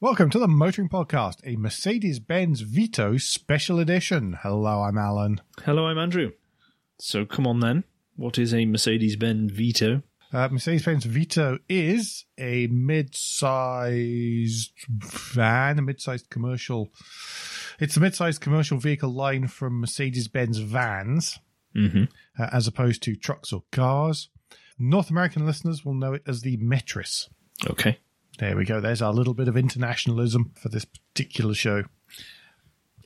Welcome to the Motoring Podcast, a Mercedes Benz Vito special edition. Hello, I'm Alan. Hello, I'm Andrew. So come on then. What is a Mercedes Benz Vito? Uh, Mercedes Benz Vito is a mid sized van, a mid sized commercial. It's a mid sized commercial vehicle line from Mercedes Benz vans, Mm-hmm. uh, as opposed to trucks or cars. North American listeners will know it as the Metris. Okay. There we go. There's our little bit of internationalism for this particular show.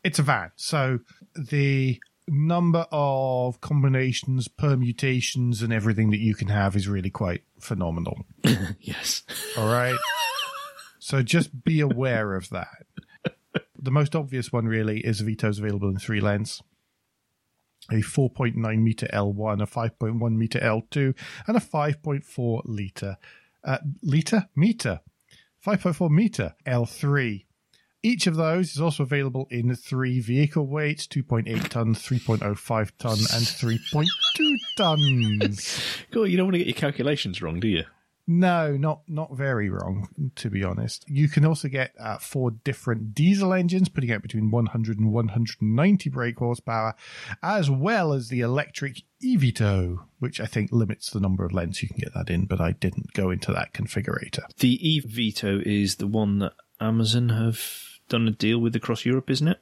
It's a van. So the number of combinations, permutations, and everything that you can have is really quite phenomenal. Yes. All right. so just be aware of that. The most obvious one really is Vito's available in three lengths. A 4.9 meter L1, a 5.1 meter L2, and a 5.4 liter, uh, liter? Meter. 5.4 meter L3. Each of those is also available in three vehicle weights 2.8 ton, 3.05 ton, and 3.2 tons. Cool. You don't want to get your calculations wrong, do you? No, not not very wrong, to be honest. You can also get uh, four different diesel engines, putting out between 100 and 190 brake horsepower, as well as the electric eVito, which I think limits the number of lengths you can get that in, but I didn't go into that configurator. The eVito is the one that Amazon have done a deal with across Europe, isn't it?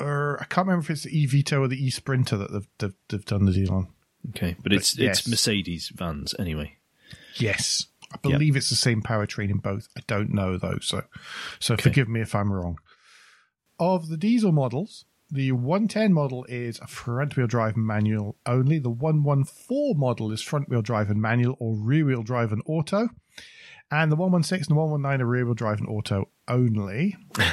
Uh, I can't remember if it's the eVito or the eSprinter that they've, they've, they've done the deal on. Okay, but it's yes. it's Mercedes vans anyway. Yes. I believe it's the same powertrain in both. I don't know though, so so forgive me if I'm wrong. Of the diesel models, the 110 model is a front wheel drive manual only. The 114 model is front wheel drive and manual or rear wheel drive and auto. And the 116 and the 119 are rear wheel drive and auto only.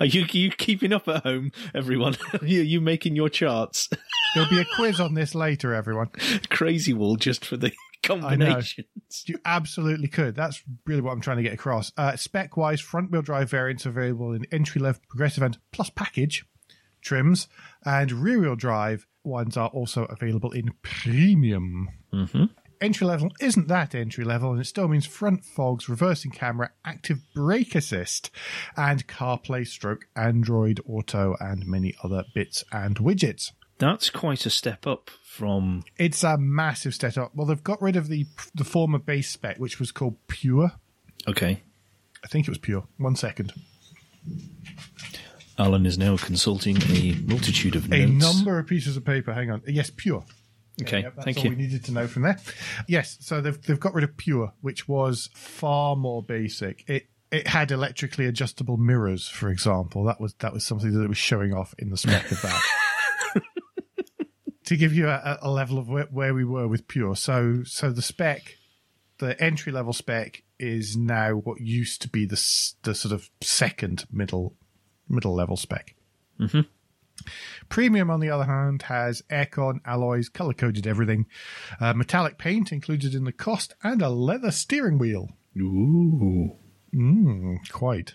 Are you you keeping up at home, everyone? are you making your charts? There'll be a quiz on this later, everyone. Crazy wall just for the combinations. You absolutely could. That's really what I'm trying to get across. Uh, spec wise, front wheel drive variants are available in entry level, progressive, and plus package trims, and rear wheel drive ones are also available in premium. Mm-hmm. Entry level isn't that entry level, and it still means front fogs, reversing camera, active brake assist, and CarPlay stroke Android Auto, and many other bits and widgets. That's quite a step up from It's a massive step up. Well, they've got rid of the the former base spec, which was called Pure. okay. I think it was Pure. One second. Alan is now consulting a multitude of A notes. number of pieces of paper. Hang on. Yes, Pure. Okay, that's thank all you. we needed to know from there. Yes, so they've they've got rid of Pure, which was far more basic. It it had electrically adjustable mirrors, for example. That was that was something that it was showing off in the spec of that. to give you a, a level of where, where we were with Pure. So so the spec, the entry level spec is now what used to be the the sort of second middle middle level spec. Premium, on the other hand, has aircon, alloys, color coded everything, uh, metallic paint included in the cost, and a leather steering wheel. Ooh. Mm, quite.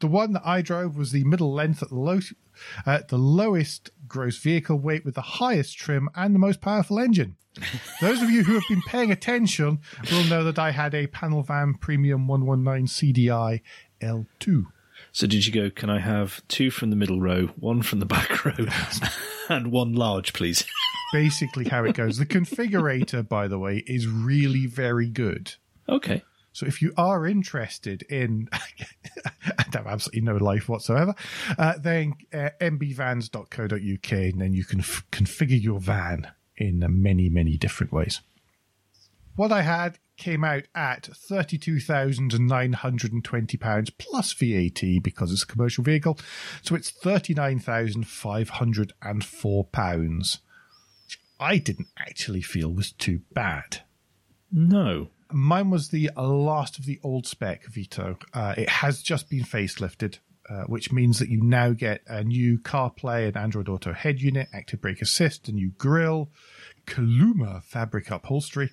The one that I drove was the middle length at the low, at the lowest gross vehicle weight with the highest trim and the most powerful engine. Those of you who have been paying attention will know that I had a Panel Van Premium 119 CDI L2. So did you go, can I have two from the middle row, one from the back row, and one large, please? Basically, how it goes. The configurator, by the way, is really very good. okay. So if you are interested in and have absolutely no life whatsoever, uh, then uh, mbvans.co.uk and then you can f- configure your van in many, many different ways. What I had came out at £32,920 plus VAT because it's a commercial vehicle. So it's £39,504, which I didn't actually feel was too bad. No. Mine was the last of the old spec Vito. Uh, it has just been facelifted, uh, which means that you now get a new CarPlay and Android Auto head unit, active brake assist, a new grille, Caluma fabric upholstery,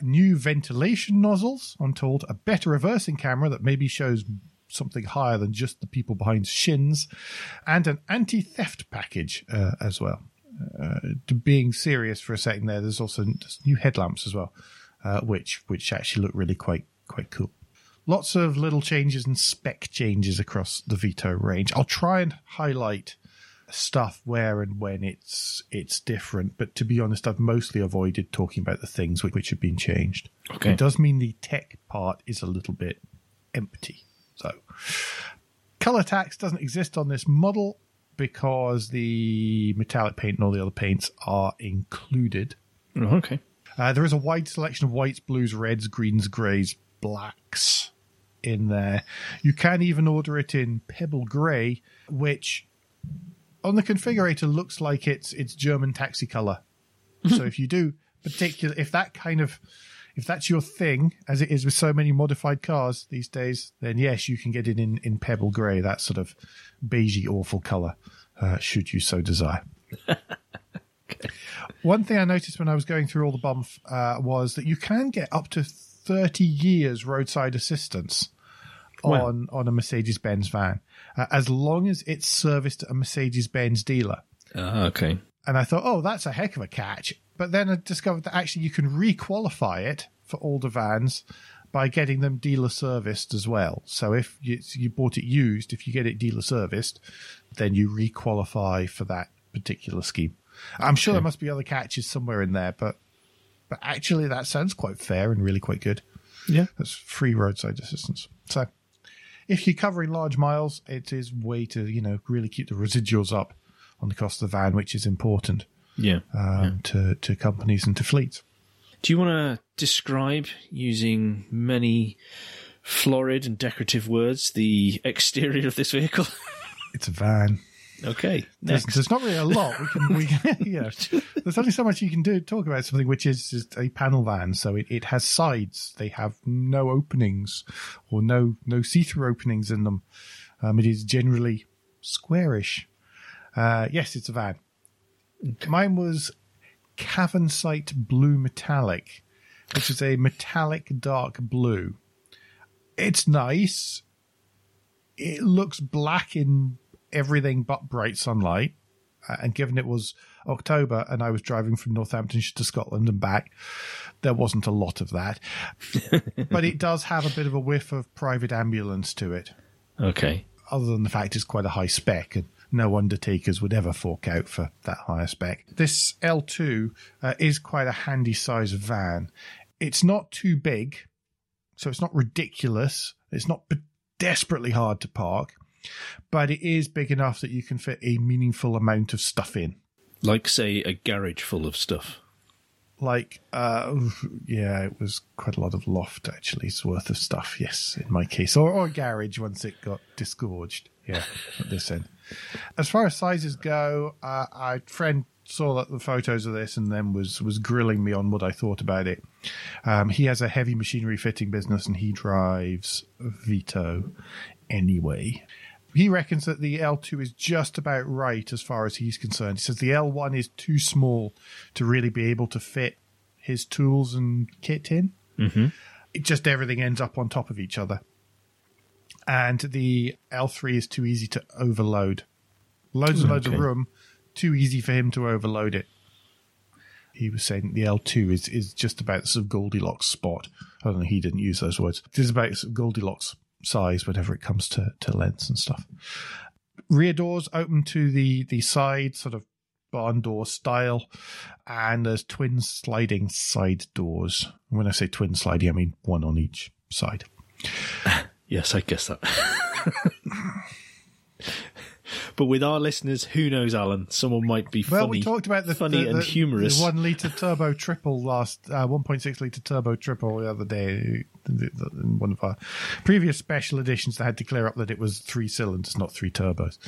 new ventilation nozzles, I'm told, a better reversing camera that maybe shows something higher than just the people behind shins, and an anti theft package uh, as well. Uh, to being serious for a second there, there's also new headlamps as well, uh, which which actually look really quite quite cool. lots of little changes and spec changes across the Vito range. I'll try and highlight stuff where and when it's it's different, but to be honest, I've mostly avoided talking about the things which, which have been changed. Okay. It does mean the tech part is a little bit empty. So, color tax doesn't exist on this model because the metallic paint and all the other paints are included. Oh, okay. Uh, there is a wide selection of whites, blues, reds, greens, greys, blacks in there. You can even order it in pebble grey, which on the configurator looks like it's it's German taxi color. so if you do particular, if that kind of if that's your thing, as it is with so many modified cars these days, then yes, you can get it in in pebble grey, that sort of beigey awful color, uh, should you so desire. One thing I noticed when I was going through all the bump uh, was that you can get up to 30 years roadside assistance Wow. on, on a Mercedes Benz van, uh, as long as it's serviced at a Mercedes Benz dealer. Ah, okay. And I thought, oh, that's a heck of a catch. But then I discovered that actually you can re-qualify it for older vans by getting them dealer serviced as well. So if you, you bought it used, if you get it dealer serviced, then you re-qualify for that particular scheme. I'm sure there must be other catches somewhere in there, but but actually that sounds quite fair and really quite good. Yeah. That's free roadside assistance. So if you're covering large miles, it is way to, you know, really keep the residuals up on the cost of the van, which is important Yeah. um, to, to companies and to fleets. Do you want to describe, using many florid and decorative words, the exterior of this vehicle? It's a van. Okay. There's, not really a lot we can, we, you know, there's only so much you can do, talk about something which is just a panel van. So it, it has sides. They have no openings or no, no see-through openings in them. Um, it is generally squarish. Uh, yes, it's a van. Mine was Cavansite Blue Metallic, which is a metallic dark blue. It's nice. It looks black in everything but bright sunlight. Uh, and given it was October and I was driving from Northamptonshire to Scotland and back, there wasn't a lot of that. but it does have a bit of a whiff of private ambulance to it Okay. other than the fact it's quite a high spec and no undertakers would ever fork out for that higher spec. This L2 uh, is quite a handy size van. It's not too big, so it's not ridiculous. It's not desperately hard to park, but it is big enough that you can fit a meaningful amount of stuff in. Like, say, a garage full of stuff. Like, uh, yeah, it was quite a lot of loft actually, it's worth of stuff. Yes, in my case, or, or a garage once it got disgorged. Yeah, at this end. As far as sizes go, uh, a friend saw that the photos of this and then was was grilling me on what I thought about it. Um, he has a heavy machinery fitting business and he drives Vito anyway. He reckons that the L2 is just about right as far as he's concerned. He says the L1 is too small to really be able to fit his tools and kit in. Mm-hmm. It just everything ends up on top of each other. And the L3 is too easy to overload. Loads and loads of room, too easy for him to overload it. He was saying the L2 is, is just about the sort of Goldilocks spot. I don't know, he didn't use those words. It is about sort of Goldilocks size whenever it comes to, to lengths and stuff. Rear doors open to the, the side, sort of barn door style, and there's twin sliding side doors. When I say twin sliding, I mean one on each side. Yes, I guess that. but with our listeners, who knows, Alan? Someone might be Well, funny, we talked about the funny the, and humorous. the one liter turbo triple last, uh, 1.6 liter turbo triple the other day. The- the- In one of our previous special editions, they had to clear up that it was three cylinders, not three turbos.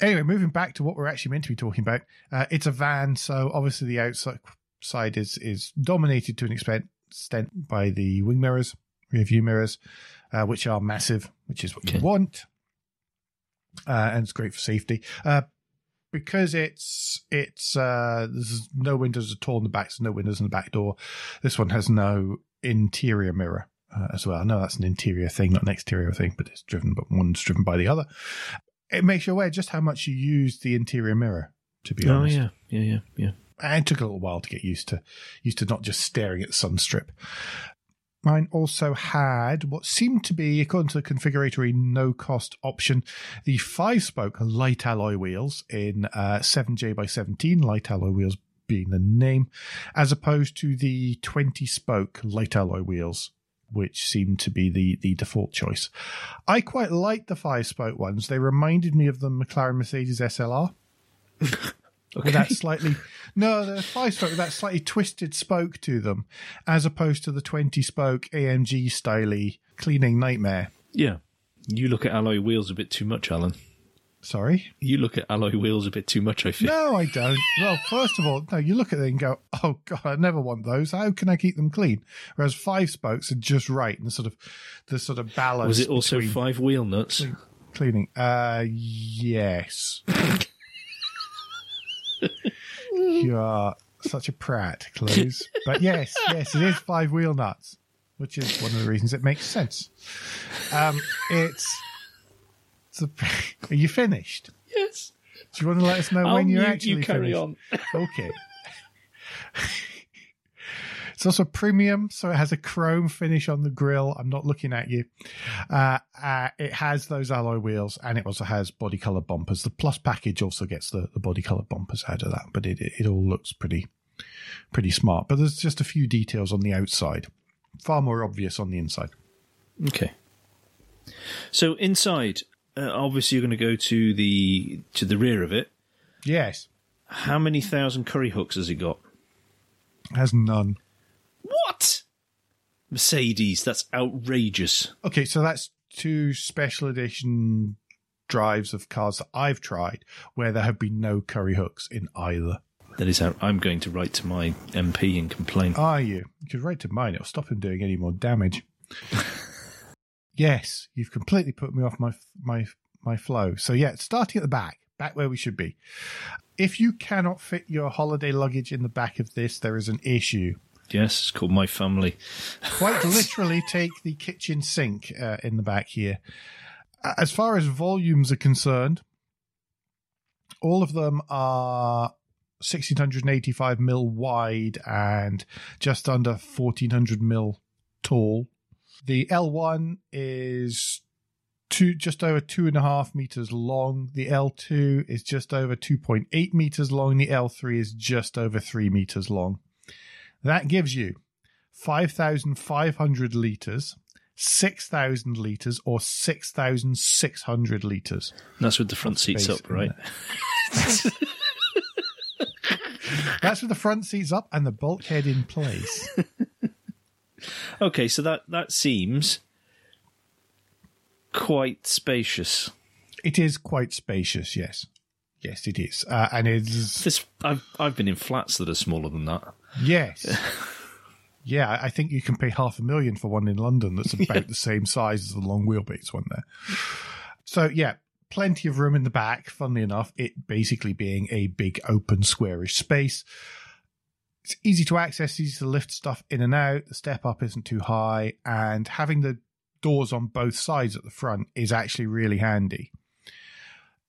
Anyway, moving back to what we're actually meant to be talking about, uh, it's a van, so obviously the outside side is is dominated to an extent extent by the wing mirrors, rear view mirrors, uh, which are massive, which is what Okay. you want, uh, and it's great for safety. Uh, because it's it's uh, there's no windows at all in the back, so no windows in the back door. This one has no interior mirror uh, as well. I know that's an interior thing, not an exterior thing, but it's driven, but one's driven by the other. It makes you aware just how much you use the interior mirror. To be oh honest, yeah, yeah, yeah, yeah. and it took a little while to get used to used to not just staring at the sun strip. Mine also had what seemed to be, according to the configurator, a no cost option, the five spoke light alloy wheels in uh, 7J by 17, light alloy wheels being the name, as opposed to the 20 spoke light alloy wheels, which seemed to be the, the default choice. I quite liked the five spoke ones. They reminded me of the McLaren Mercedes SLR. Okay. With that slightly no, the five spoke with that slightly twisted spoke to them, as opposed to the twenty spoke AMG styly cleaning nightmare. Yeah. You look at alloy wheels a bit too much, Alan. Sorry, You look at alloy wheels a bit too much, I feel. no, I don't. Well, first of all, no, you look at it and go, "Oh God, I never want those. How can I keep them clean?" Whereas five spokes are just right, and the sort of the sort of balance. Was it also five wheel nuts? cleaning? Uh, yes. you are such a prat, Close. but yes, yes, it is five wheel nuts, which is one of the reasons it makes sense. Um, it's. it's a, are you finished? Yes. Do you want to let us know I'll when you're actually you carry finished? on. Okay. it's also premium, so it has a chrome finish on the grill. I'm not looking at you. Uh, uh, it has those alloy wheels, and it also has body color bumpers. The plus package also gets the, the body color bumpers out of that, but it it all looks pretty pretty smart. But there's just a few details on the outside, far more obvious on the inside. Okay. So inside, uh, obviously, you're going to go to the to the rear of it. Yes, How many thousand curry hooks has it got? has none. What? Mercedes, that's outrageous. Okay, so that's two special edition drives of cars that I've tried where there have been no curry hooks in either. That is how I'm going to write to my MP and complain. Are you? You could write to mine. It'll stop him doing any more damage. yes, you've completely put me off my my my flow. So yeah, starting at the back, back where we should be. If you cannot fit your holiday luggage in the back of this, there is an issue. Yes, it's called My Family. Quite literally, take the kitchen sink uh, in the back here. As far as volumes are concerned, all of them are 1685 mil wide and just under 1400 mil tall. The L1 is two, just over two and a half meters long. The L2 is just over 2.8 meters long. The L3 is just over three meters long. That gives you 5,500 liters, 6,000 liters, or 6,600 liters. That's with the front seats up, right? That's with the front seats up and the bulkhead in place. Okay, so that that seems quite spacious. it is quite spacious, yes. Yes, it is. Uh, and it's, This I've I've been in flats that are smaller than that. Yes. Yeah, I think you can pay half a million for one in London that's about the same size as the long wheelbase one there. So, yeah, plenty of room in the back, funnily enough, it basically being a big open squarish space. It's easy to access, easy to lift stuff in and out. The step up isn't too high, and having the doors on both sides at the front is actually really handy.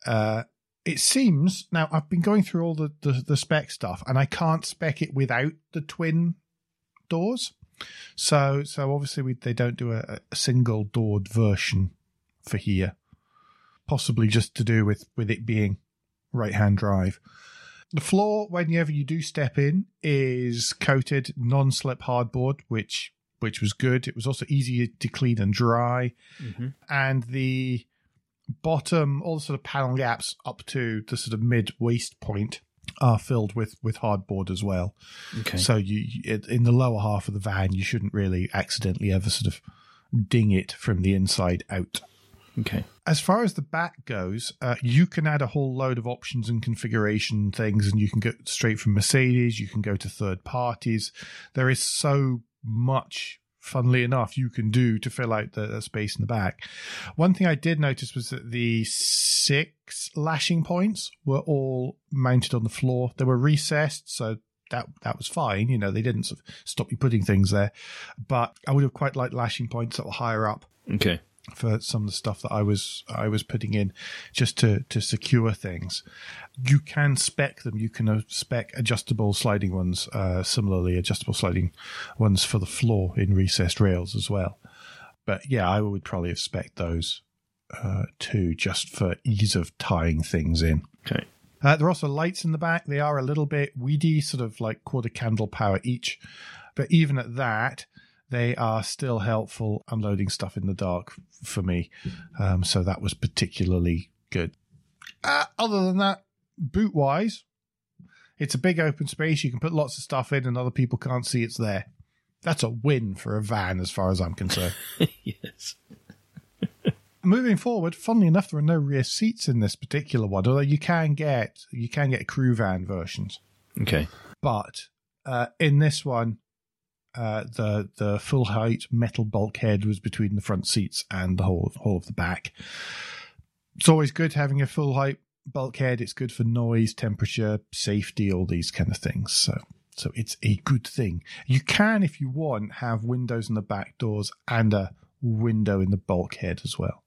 Uh, it seems now I've been going through all the, the, the spec stuff, and I can't spec it without the twin doors. So so obviously we, they don't do a, a single doored version for here, possibly just to do with with it being right hand drive. The floor, whenever you do step in, is coated non slip hardboard, which which was good. It was also easy to clean and dry, mm-hmm. and the bottom, all the sort of panel gaps up to the sort of mid waist point are filled with with hardboard as well. Okay. So you you- in the lower half of the van, you shouldn't really accidentally ever sort of ding it from the inside out. Okay. As far as the back goes, uh, you can add a whole load of options and configuration things, and you can go straight from Mercedes. You can go to third parties. There is so much, funnily enough, you can do to fill out the, the space in the back. One thing I did notice was that the six lashing points were all mounted on the floor. They were recessed, so that that was fine. You know, they didn't sort of stop you putting things there. But I would have quite liked lashing points that were higher up Okay. For some of the stuff that I was I was putting in just to to secure things. You can spec them. You can uh, spec adjustable sliding ones, uh, similarly adjustable sliding ones for the floor in recessed rails as well. But yeah, I would probably have spec those uh, too, just for ease of tying things in. Okay. Uh, there are also lights in the back. They are a little bit weedy, sort of like quarter candle power each. But even at that, they are still helpful unloading stuff in the dark for me. Um, so that was particularly good. Uh, other than that, boot wise, it's a big open space. You can put lots of stuff in, and other people can't see it's there. That's a win for a van, as far as I'm concerned. yes. Moving forward, funnily enough, there are no rear seats in this particular one, although you can get you can get crew van versions. Okay. But uh, in this one, uh, the the full height metal bulkhead was between the front seats and the whole whole of the back. It's always good having a full height bulkhead. It's good for noise, temperature, safety, all these kind of things. So so it's a good thing. You can, if you want, have windows in the back doors and a window in the bulkhead as well.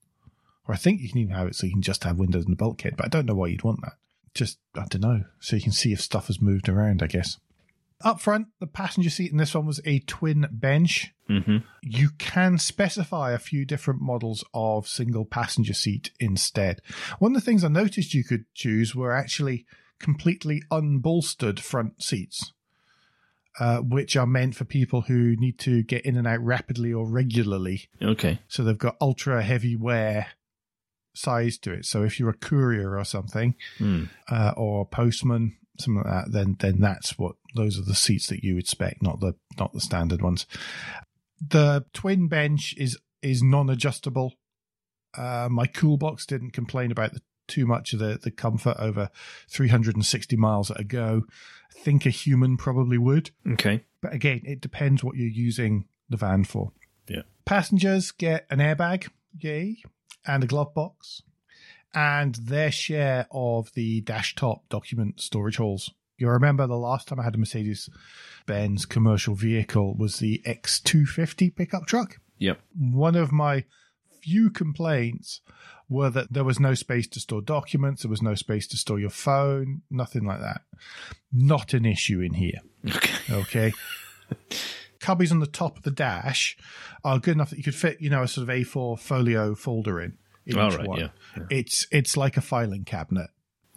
Or I think you can even have it so you can just have windows in the bulkhead, but I don't know why you'd want that. Just, I don't know. So you can see if stuff has moved around, I guess. Up front, the passenger seat in this one was a twin bench. Mm-hmm. You can specify a few different models of single passenger seat instead. One of the things I noticed you could choose were actually completely unbolstered front seats. Uh, which are meant for people who need to get in and out rapidly or regularly. Okay. So they've got ultra heavy wear size to it. So if you're a courier or something, Hmm. uh, or postman, something like that, then then that's what those are the seats that you would spec, not the not the standard ones. The twin bench is is non-adjustable. Uh, my cool box didn't complain about the, too much of the the comfort over 360 miles at a go. I think a human probably would, Okay. but again, it depends what you're using the van for. Yeah. Passengers get an airbag, yay, and a glove box, and their share of the dash top document storage halls. You remember the last time I had a Mercedes Benz commercial vehicle was the X250 pickup truck? Yep. One of my few complaints were that there was no space to store documents, there was no space to store your phone, nothing like that. Not an issue in here. Okay. Okay. Cubbies on the top of the dash are good enough that you could fit, you know, a sort of A4 folio folder in. In All each right. one. Yeah. yeah. It's it's like a filing cabinet,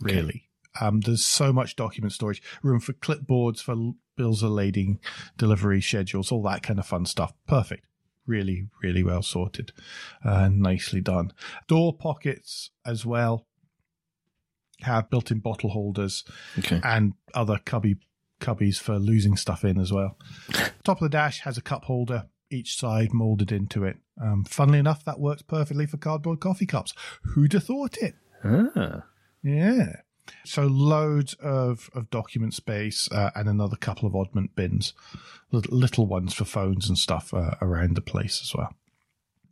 Okay. really. Um, there's so much document storage, room for clipboards, for bills of lading, delivery schedules, all that kind of fun stuff. Perfect. Really, really well sorted. Uh, nicely done. Door pockets as well have built-in bottle holders Okay. and other cubby cubbies for losing stuff in as well. Top of the dash has a cup holder, each side molded into it. Um, funnily enough, that works perfectly for cardboard coffee cups. Who'd have thought it? Ah. Yeah. So loads of, of document space uh, and another couple of oddment bins, little, little ones for phones and stuff uh, around the place as well.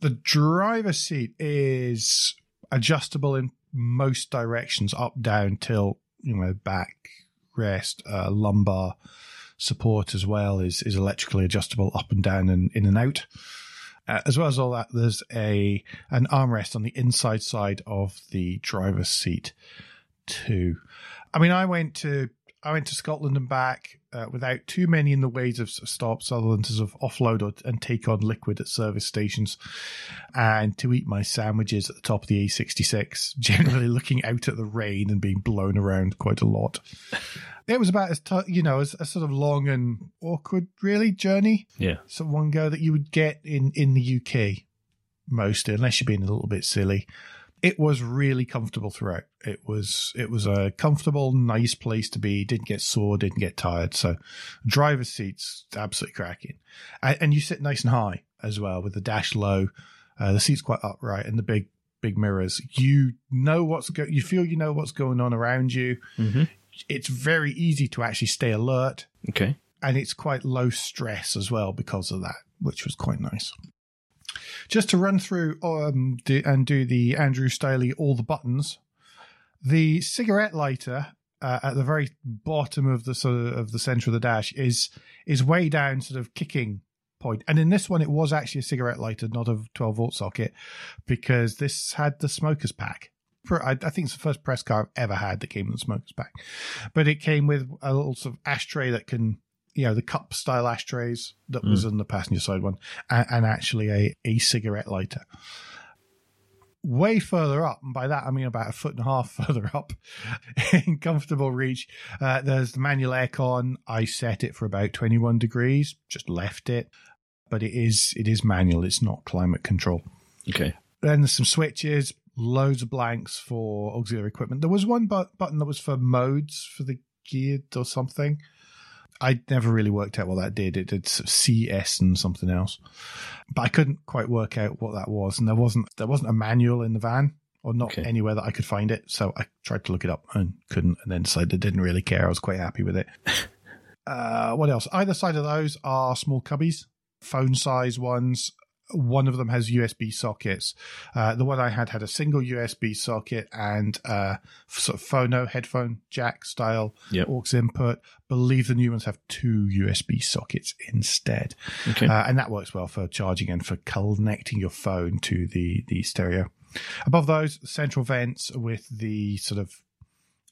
The driver's seat is adjustable in most directions, up, down, tilt, you know, back, rest, uh, lumbar support as well is is electrically adjustable up and down and in and out. Uh, as well as all that, there's a an armrest on the inside side of the driver's seat too. I mean, I went to I went to Scotland and back uh, without too many in the ways of stops, other than to sort of offload or, and take on liquid at service stations, and to eat my sandwiches at the top of the A66, generally looking out at the rain and being blown around quite a lot. It was about as t- you know as a sort of long and awkward, really journey Yeah. so one go that you would get in in the UK mostly, unless you're being a little bit silly. It was really comfortable throughout. It was it was a comfortable, nice place to be. Didn't get sore, didn't get tired. So, driver's seats absolutely cracking, and, and you sit nice and high as well with the dash low. Uh, the seat's quite upright and the big big mirrors. You know what's go. You feel you know what's going on around you. Mm-hmm. It's very easy to actually stay alert Okay. and it's quite low stress as well because of that, which was quite nice. Just to run through um, do, and do the Andrew Staley all the buttons. The cigarette lighter uh, at the very bottom of the sort of, of the center of the dash is is way down, sort of kicking point. And in this one, it was actually a cigarette lighter, not a 12 volt socket, because this had the smoker's pack. I, think it's the first press car I've ever had that came with the smoker's pack. But it came with a little sort of ashtray that can, you know, the cup style ashtrays that mm. was in the passenger side one, and, and actually a, a cigarette lighter way further up, and by that I mean about a foot and a half further up in comfortable reach. Uh, there's the manual aircon. I set it for about 21 degrees, just left it, but it is it is manual. It's not climate control. Okay. Then there's some switches, loads of blanks for auxiliary equipment. There was one but- button that was for modes for the gear or something. I never really worked out what that did. It did CS and something else, but I couldn't quite work out what that was. And there wasn't there wasn't a manual in the van, or not okay. anywhere that I could find it. So I tried to look it up and couldn't, and then decided I didn't really care. I was quite happy with it. uh, what else? Either side of those are small cubbies, phone size ones, one of them has USB sockets. Uh, the one I had had a single USB socket and uh, sort of phono headphone jack style yep. aux input. Believe the new ones have two USB sockets instead, okay. uh, and that works well for charging and for connecting your phone to the the stereo. Above those, central vents with the sort of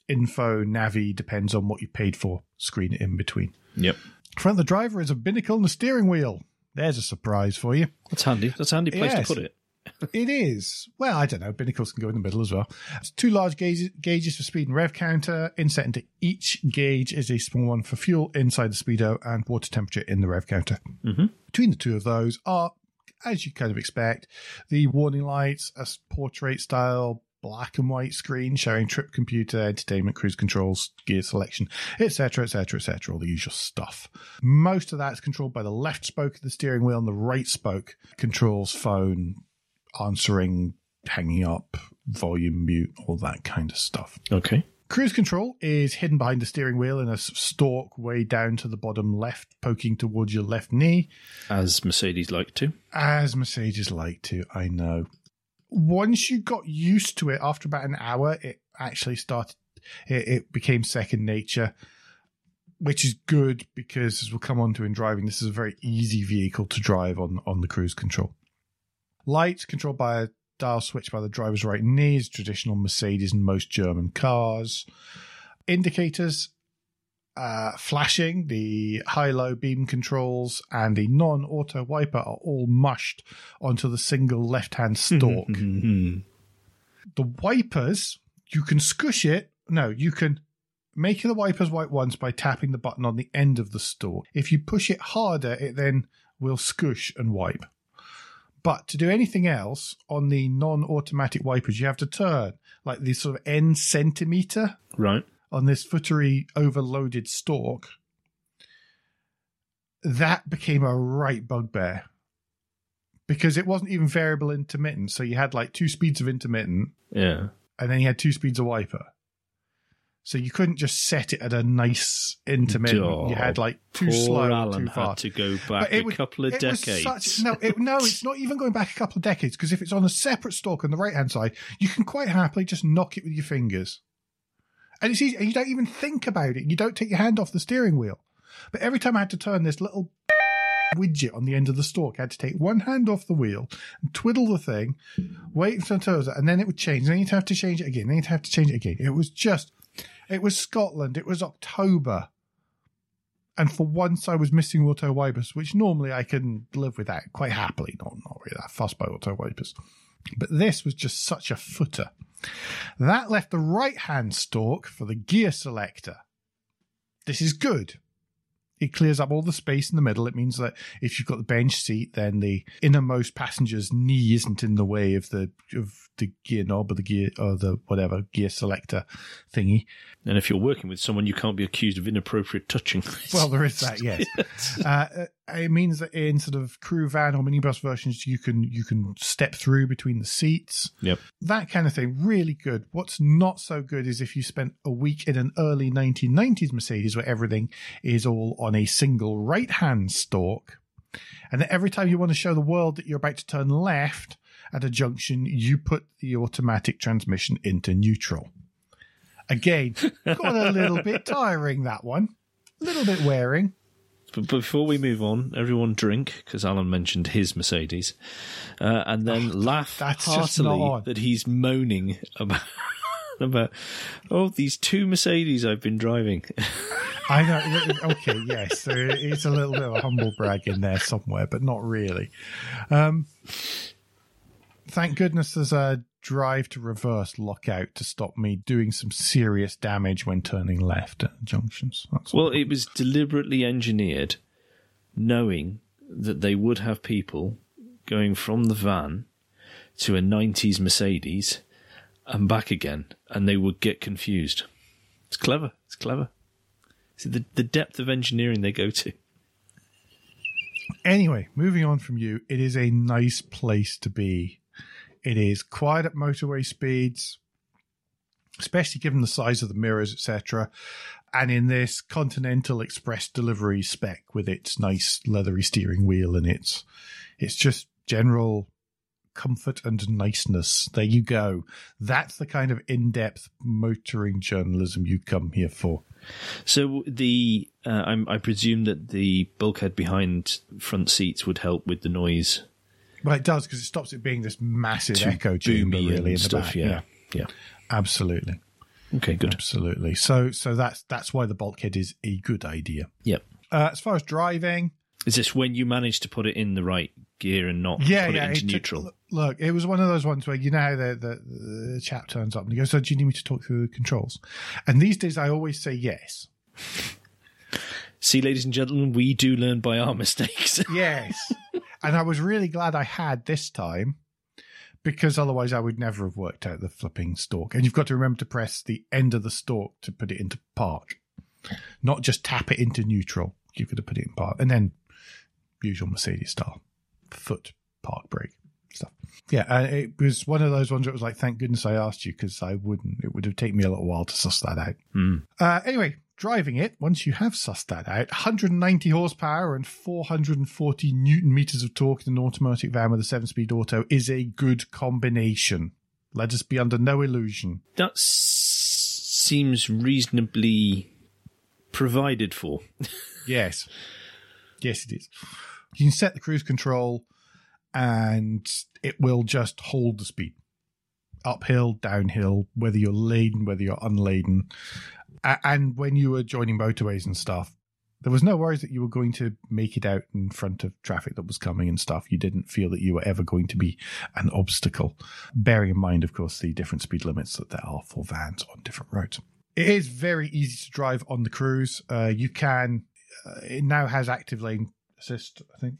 info navi depends on what you paid for screen in between. Yep. Front of the driver is a binnacle and a steering wheel. There's a surprise for you. That's handy. That's a handy place yes, to put it. it is. Well, I don't know. Binnacles can go in the middle as well. It's two large gauges, gauges for speed and rev counter. Inset into each gauge is a small one for fuel inside the speedo and water temperature in the rev counter. Mm-hmm. Between the two of those are, as you kind of expect, the warning lights, a portrait style black and white screen showing trip computer, entertainment, cruise controls, gear selection, etc., etc., etc., all the usual stuff. Most of that's controlled by the left spoke of the steering wheel, and the right spoke controls phone, answering, hanging up, volume mute, all that kind of stuff. Okay. Cruise control is hidden behind the steering wheel in a stalk way down to the bottom left, poking towards your left knee. As Mercedes like to. As Mercedes like to, I know once you got used to it after about an hour, it actually started, it, it became second nature, which is good because as we'll come on to in driving, this is a very easy vehicle to drive on, on the cruise control. Lights controlled by a dial switch by the driver's right knee is traditional Mercedes and most German cars. Indicators uh, flashing, the high low beam controls, and the non auto wiper are all mushed onto the single left hand stalk. the wipers, you can squish it. No, you can make the wipers white once by tapping the button on the end of the stalk. If you push it harder, it then will squish and wipe. But to do anything else on the non automatic wipers, you have to turn like the sort of end centimeter. Right on this footery overloaded stalk, that became a right bugbear because it wasn't even variable intermittent. So you had like two speeds of intermittent. Yeah. And then you had two speeds of wiper. So you couldn't just set it at a nice intermittent. Oh, you had like too slow, Alan too fast. Had to go back a couple of decades. Such, no, it, no, it's not even going back a couple of decades because if it's on a separate stalk on the right hand side, you can quite happily just knock it with your fingers. And it's easy. And you don't even think about it. You don't take your hand off the steering wheel. But every time I had to turn this little widget on the end of the stalk, I had to take one hand off the wheel and twiddle the thing, wait for it and then it would change. And then you'd have to change it again. Then you'd have to change it again. It was just, it was Scotland. It was October. And for once, I was missing auto wipers, which normally I can live without quite happily. Not, not really that fussed by auto wipers. But this was just such a footer. That left the right hand stalk for the gear selector. This is good. It clears up all the space in the middle. It means that if you've got the bench seat, then the innermost passenger's knee isn't in the way of the of the gear knob or the gear or the whatever gear selector thingy. And if you're working with someone, you can't be accused of inappropriate touching. well, there is that, yes. uh, it means that in sort of crew van or minibus versions, you can you can step through between the seats. Yep. That kind of thing, really good. What's not so good is if you spent a week in an early 1990s Mercedes where everything is all on a single right hand stalk. And then every time you want to show the world that you're about to turn left at a junction, you put the automatic transmission into neutral. Again, got a little bit tiring that one, a little bit wearing. But before we move on, everyone drink because Alan mentioned his Mercedes, uh, and then laugh that's heartily that he's moaning about about oh these two Mercedes I've been driving. I know. Okay, yes, so it's a little bit of a humble brag in there somewhere, but not really. Um, thank goodness there's a drive to reverse lockout to stop me doing some serious damage when turning left at junctions. That's well, it was deliberately engineered, knowing that they would have people going from the van to a '90s Mercedes and back again, and they would get confused. It's clever. It's clever. See the the depth of engineering they go to. Anyway, moving on from you, it is a nice place to be. It is quiet at motorway speeds, especially given the size of the mirrors, etc. And in this Continental Express delivery spec with its nice leathery steering wheel and its it's just general comfort and niceness. There you go. That's the kind of in-depth motoring journalism you come here for. So the uh, I presume that the bulkhead behind front seats would help with the noise, Well, it does because it stops it being this massive too echo chamber, really, in the back. yeah, yeah. absolutely. Okay, good. Absolutely. So so that's that's why the bulkhead is a good idea. Yep. Uh, as far as driving, Is this when you manage to put it in the right gear and not yeah, put yeah. it into it took- neutral? look, it was one of those ones where you know how the, the the chap turns up and he goes, "So do you need me to talk through the controls?" And these days, I always say yes. See, ladies and gentlemen, we do learn by our mistakes. Yes. And I was really glad I had this time because otherwise I would never have worked out the flipping stalk. And you've got to remember to press the end of the stalk to put it into park, not just tap it into neutral. You've got to put it in park. And then usual Mercedes style foot park brake stuff. Yeah, and it was one of those ones where it was like, thank goodness I asked you because I wouldn't, it would have taken me a little while to suss that out. Hmm. Uh, anyway, driving it, once you have sussed that out, 190 horsepower and 440 newton meters of torque in an automatic van with a seven speed auto is a good combination. Let us be under no illusion. That s- seems reasonably provided for. Yes. Yes, it is. You can set the cruise control and it will just hold the speed. Uphill, downhill, whether you're laden, whether you're unladen. And when you were joining motorways and stuff, there was no worries that you were going to make it out in front of traffic that was coming and stuff. You didn't feel that you were ever going to be an obstacle. Bearing in mind, of course, the different speed limits that there are for vans on different roads. It is very easy to drive on the cruise. Uh, you can, uh, it now has active lane assist, I think.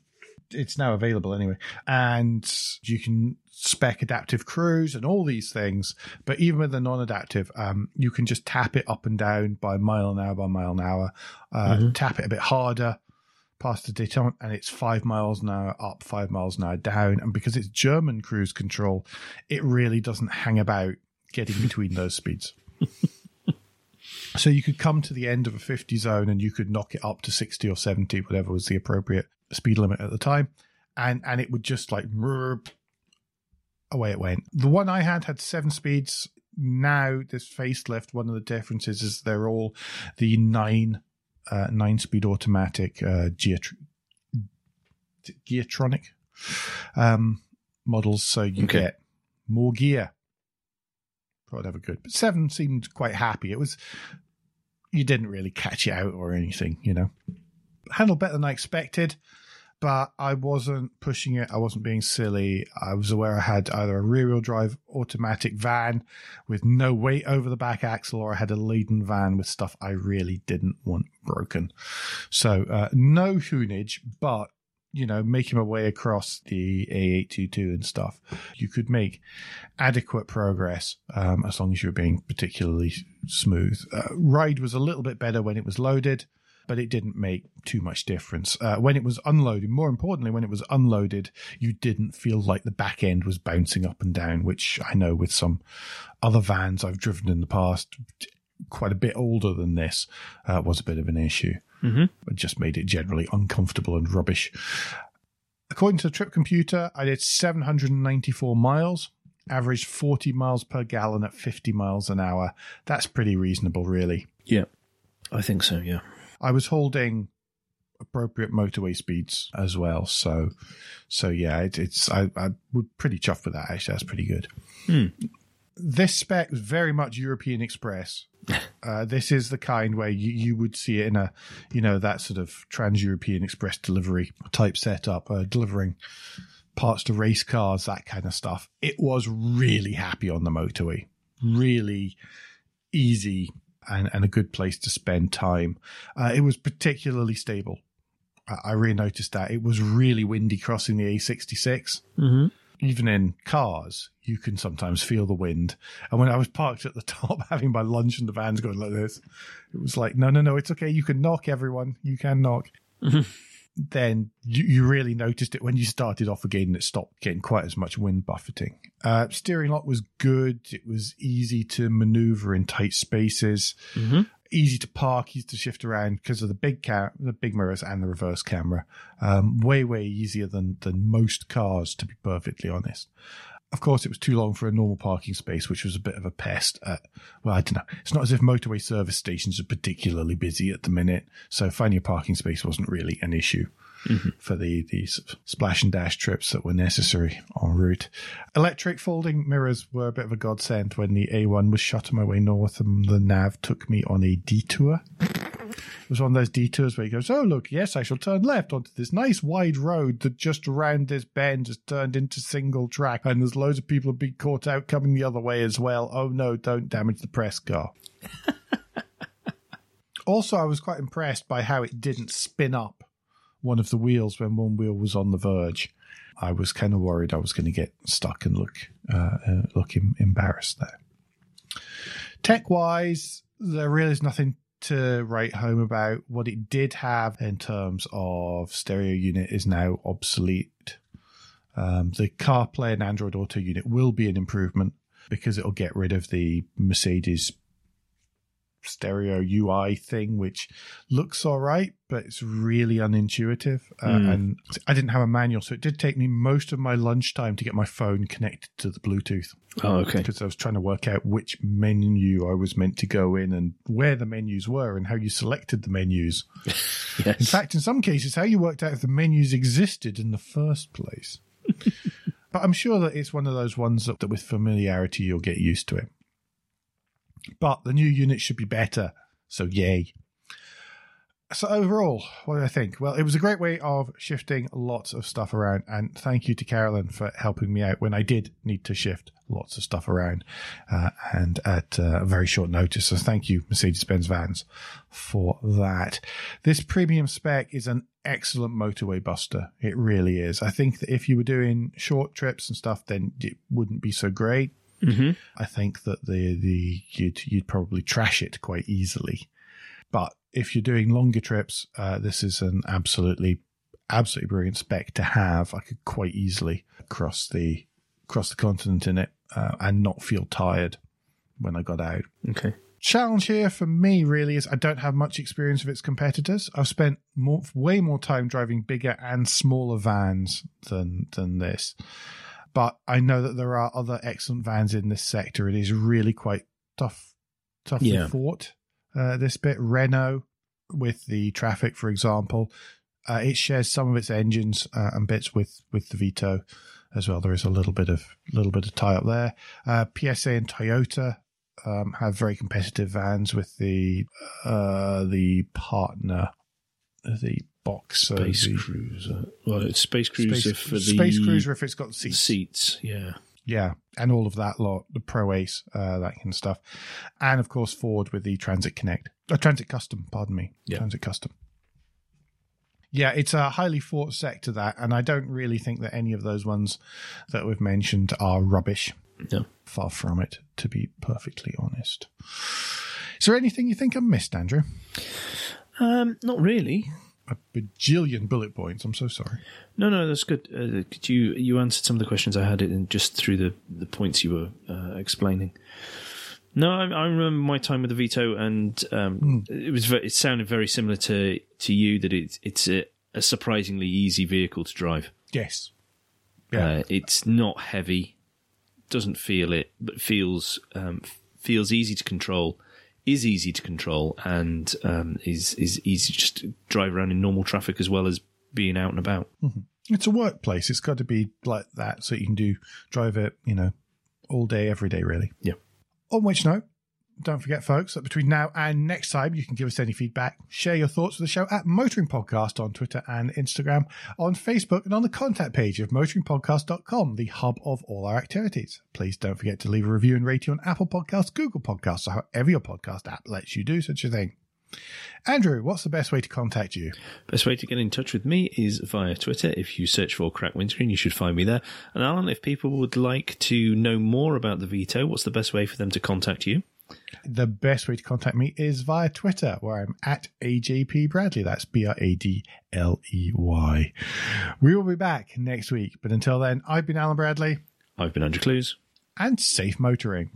It's now available anyway. And you can spec adaptive cruise and all these things. But even with the non adaptive, um, you can just tap it up and down by mile an hour by mile an hour, uh, tap it a bit harder past the detente, and it's five miles an hour up, five miles an hour down. And because it's German cruise control, it really doesn't hang about getting between those speeds. so you could come to the end of a 50 zone and you could knock it up to 60 or 70, whatever was the appropriate speed limit at the time. And, and it would just like away it went. The one I had had seven speeds. Now this facelift, one of the differences is they're all the nine uh, nine speed automatic uh, um, models, so you Okay. get more gear. Whatever good, but seven seemed quite happy. It was you didn't really catch it out or anything, you know. Handled better than I expected, but I wasn't pushing it. I wasn't being silly. I was aware I had either a rear wheel drive automatic van with no weight over the back axle, or I had a laden van with stuff I really didn't want broken. So uh, no hoonage, but you know, making my way across the A822 and stuff, you could make adequate progress um, as long as you were being particularly smooth. Uh, ride was a little bit better when it was loaded, but it didn't make too much difference. Uh, when it was unloaded, more importantly, when it was unloaded, you didn't feel like the back end was bouncing up and down, which I know with some other vans I've driven in the past, quite a bit older than this, uh, was a bit of an issue. Mm-hmm. It just made it generally uncomfortable and rubbish. According to the trip computer, I did 794 miles, averaged 40 miles per gallon at 50 miles an hour. That's pretty reasonable, really. Yeah, I think so. Yeah. I was holding appropriate motorway speeds as well. So, so yeah, it, it's I, I would pretty chuffed with that. Actually, that's pretty good. This spec is very much European Express. Uh, this is the kind where you, you would see it in a, you know, that sort of trans-European Express delivery type setup, uh, delivering parts to race cars, that kind of stuff. It was really happy on the motorway, really easy and, and a good place to spend time. Uh, it was particularly stable. I, I really noticed that it was really windy crossing the A66 Mm-hmm. even in cars, you can sometimes feel the wind. And when I was parked at the top having my lunch and the van's going like this, it was like, no, no, no, it's okay. You can knock everyone. You can knock. then you, you really noticed it when you started off again and it stopped getting quite as much wind buffeting. Uh, steering lock was good. It was easy to maneuver in tight spaces. Mm-hmm. Easy to park, easy to shift around because of the big cam, the big mirrors and the reverse camera. Um, way, way easier than than most cars, to be perfectly honest. Of course, it was too long for a normal parking space, which was a bit of a pest. At, well, I don't know. It's not as if motorway service stations are particularly busy at the minute, so finding a parking space wasn't really an issue mm-hmm. for the the splash and dash trips that were necessary en route. Electric folding mirrors were a bit of a godsend when the A1 was shut on my way north, and the nav took me on a detour. It was one of those detours where he goes, Oh, look, yes, I shall turn left onto this nice wide road that just around this bend has turned into single track. And there's loads of people have been caught out coming the other way as well. Oh, no, don't damage the press car. also, I was quite impressed by how it didn't spin up one of the wheels when one wheel was on the verge. I was kind of worried I was going to get stuck and look uh, uh, look em- embarrassed there. Tech wise, there really is nothing to write home about. What it did have in terms of stereo unit is now obsolete. Um, the CarPlay and Android Auto unit will be an improvement because it'll get rid of the Mercedes stereo UI thing, which looks all right, but it's really unintuitive. Uh, Mm. And I didn't have a manual, so it did take me most of my lunchtime to get my phone connected to the Bluetooth Oh, okay. because I was trying to work out which menu I was meant to go in and where the menus were and how you selected the menus. In fact, in some cases, how you worked out if the menus existed in the first place. but I'm sure that it's one of those ones that, that with familiarity you'll get used to it. But the new unit should be better, so yay. So overall, what do I think? Well, it was a great way of shifting lots of stuff around, and thank you to Carolyn for helping me out when I did need to shift lots of stuff around, uh, and at uh, very short notice. So thank you, Mercedes-Benz Vans, for that. This premium spec is an excellent motorway buster. It really is. I think that if you were doing short trips and stuff, then it wouldn't be so great. Mm-hmm. I think that the the you'd you'd probably trash it quite easily. But if you're doing longer trips, uh, this is an absolutely absolutely brilliant spec to have. I could quite easily cross the cross the continent in it uh, and not feel tired when I got out. Okay. Challenge here for me really is I don't have much experience of its competitors. I've spent more, way more time driving bigger and smaller vans than than this but I know that there are other excellent vans in this sector. It is really quite tough, toughly Yeah. fought. Uh, this bit, Renault with the Trafic, for example, uh, it shares some of its engines uh, and bits with with the Vito as well. There is a little bit of little bit of tie up there. Uh, PSA and Toyota um, have very competitive vans with the uh, the partner, the Boxer, Space the Cruiser. Well, it's Space Cruiser Space, for the Space Cruiser if it's got seats. seats. Yeah. Yeah, and all of that lot, the Proace, uh, that kind of stuff, and of course Ford with the Transit Connect, uh, Transit Custom, pardon me, Yeah. Transit Custom. Yeah, it's a highly fought sector that, and I don't really think that any of those ones that we've mentioned are rubbish. No. Far from it, to be perfectly honest. Is there anything you think I missed, Andrew? Um, not really. A bajillion bullet points. I'm so sorry. No, no, that's good. Uh, could you you answered some of the questions I had in just through the the points you were uh, explaining. No, I, I remember my time with the Vito, and um, it was ve- it sounded very similar to to you that it's it's a, a surprisingly easy vehicle to drive. Yes. Yeah. Uh, it's not heavy, doesn't feel it, but feels um, feels easy to control, is easy to control and um, is is easy to just drive around in normal traffic as well as being out and about. It's a workplace. It's got to be like that so you can do drive it, you know, all day, every day, really. Yeah. On which note, don't forget, folks, that between now and next time, you can give us any feedback, share your thoughts with the show at Motoring Podcast on Twitter and Instagram, on Facebook, and on the contact page of motoringpodcast.com, the hub of all our activities. Please don't forget to leave a review and rating on Apple Podcasts, Google Podcasts, or however your podcast app lets you do such a thing. Andrew, what's the best way to contact you? Best way to get in touch with me is via Twitter. If you search for Crack Windscreen, you should find me there. And Alan, if people would like to know more about the Vito, what's the best way for them to contact you? The best way to contact me is via Twitter, where I'm at AJP Bradley. That's B R A D L E Y. We will be back next week, but until then, I've been Alan Bradley, I've been Andrew Clues. and safe motoring.